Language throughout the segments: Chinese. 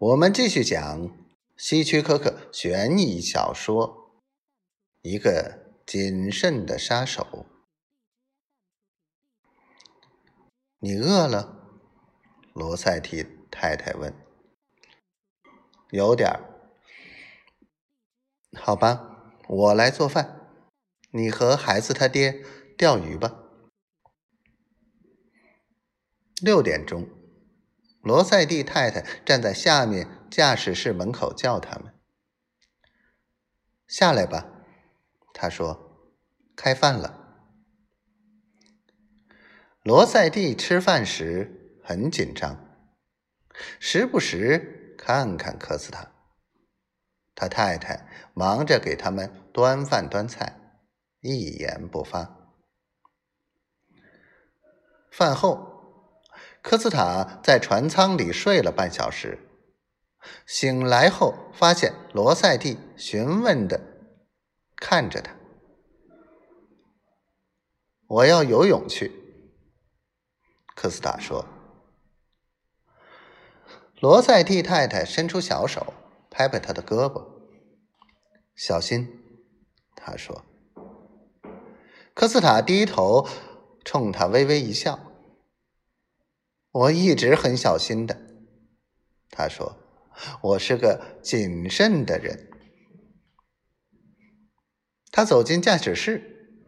我们继续讲希区柯克悬疑小说《一个谨慎的杀手》。你饿了？罗塞蒂太太问。有点儿。好吧，我来做饭，你和孩子他爹钓鱼吧。六点钟。罗塞蒂太太站在下面驾驶室门口，叫他们下来吧。他说：“开饭了。”罗塞蒂吃饭时很紧张，时不时看看科斯塔。他太太忙着给他们端饭端菜，一言不发。饭后。科斯塔在船舱里睡了半小时，醒来后发现罗塞蒂询问的看着他：“我要游泳去。”科斯塔说。罗塞蒂太太伸出小手拍拍他的胳膊：“小心。”他说。科斯塔低头冲他微微一笑。我一直很小心的，他说：“我是个谨慎的人。”他走进驾驶室，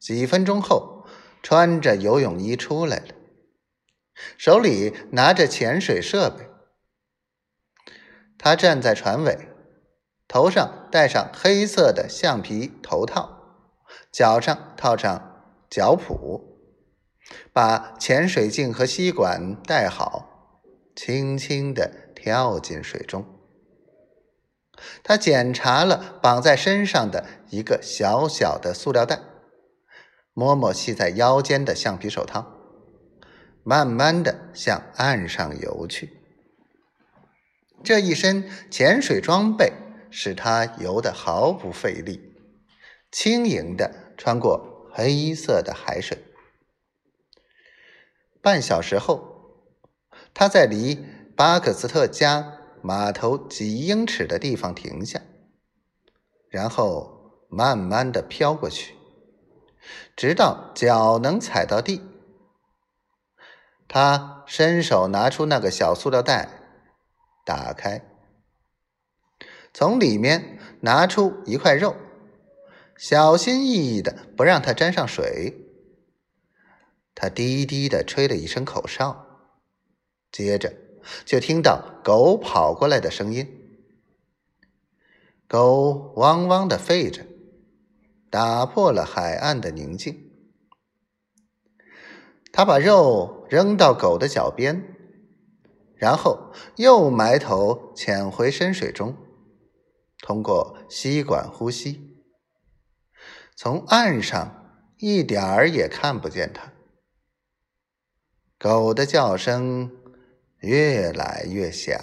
几分钟后，穿着游泳衣出来了，手里拿着潜水设备。他站在船尾，头上戴上黑色的橡皮头套，脚上套上脚蹼。把潜水镜和吸管带好，轻轻地跳进水中。他检查了绑在身上的一个小小的塑料袋，摸摸系在腰间的橡皮手套，慢慢地向岸上游去。这一身潜水装备使他游得毫不费力，轻盈地穿过黑色的海水。半小时后，他在离巴克斯特家码头几英尺的地方停下，然后慢慢的飘过去，直到脚能踩到地。他伸手拿出那个小塑料袋，打开，从里面拿出一块肉，小心翼翼的不让它沾上水。他低低的吹了一声口哨，接着就听到狗跑过来的声音。狗汪汪的吠着，打破了海岸的宁静。他把肉扔到狗的脚边，然后又埋头潜回深水中，通过吸管呼吸。从岸上一点儿也看不见他。狗的叫声越来越响。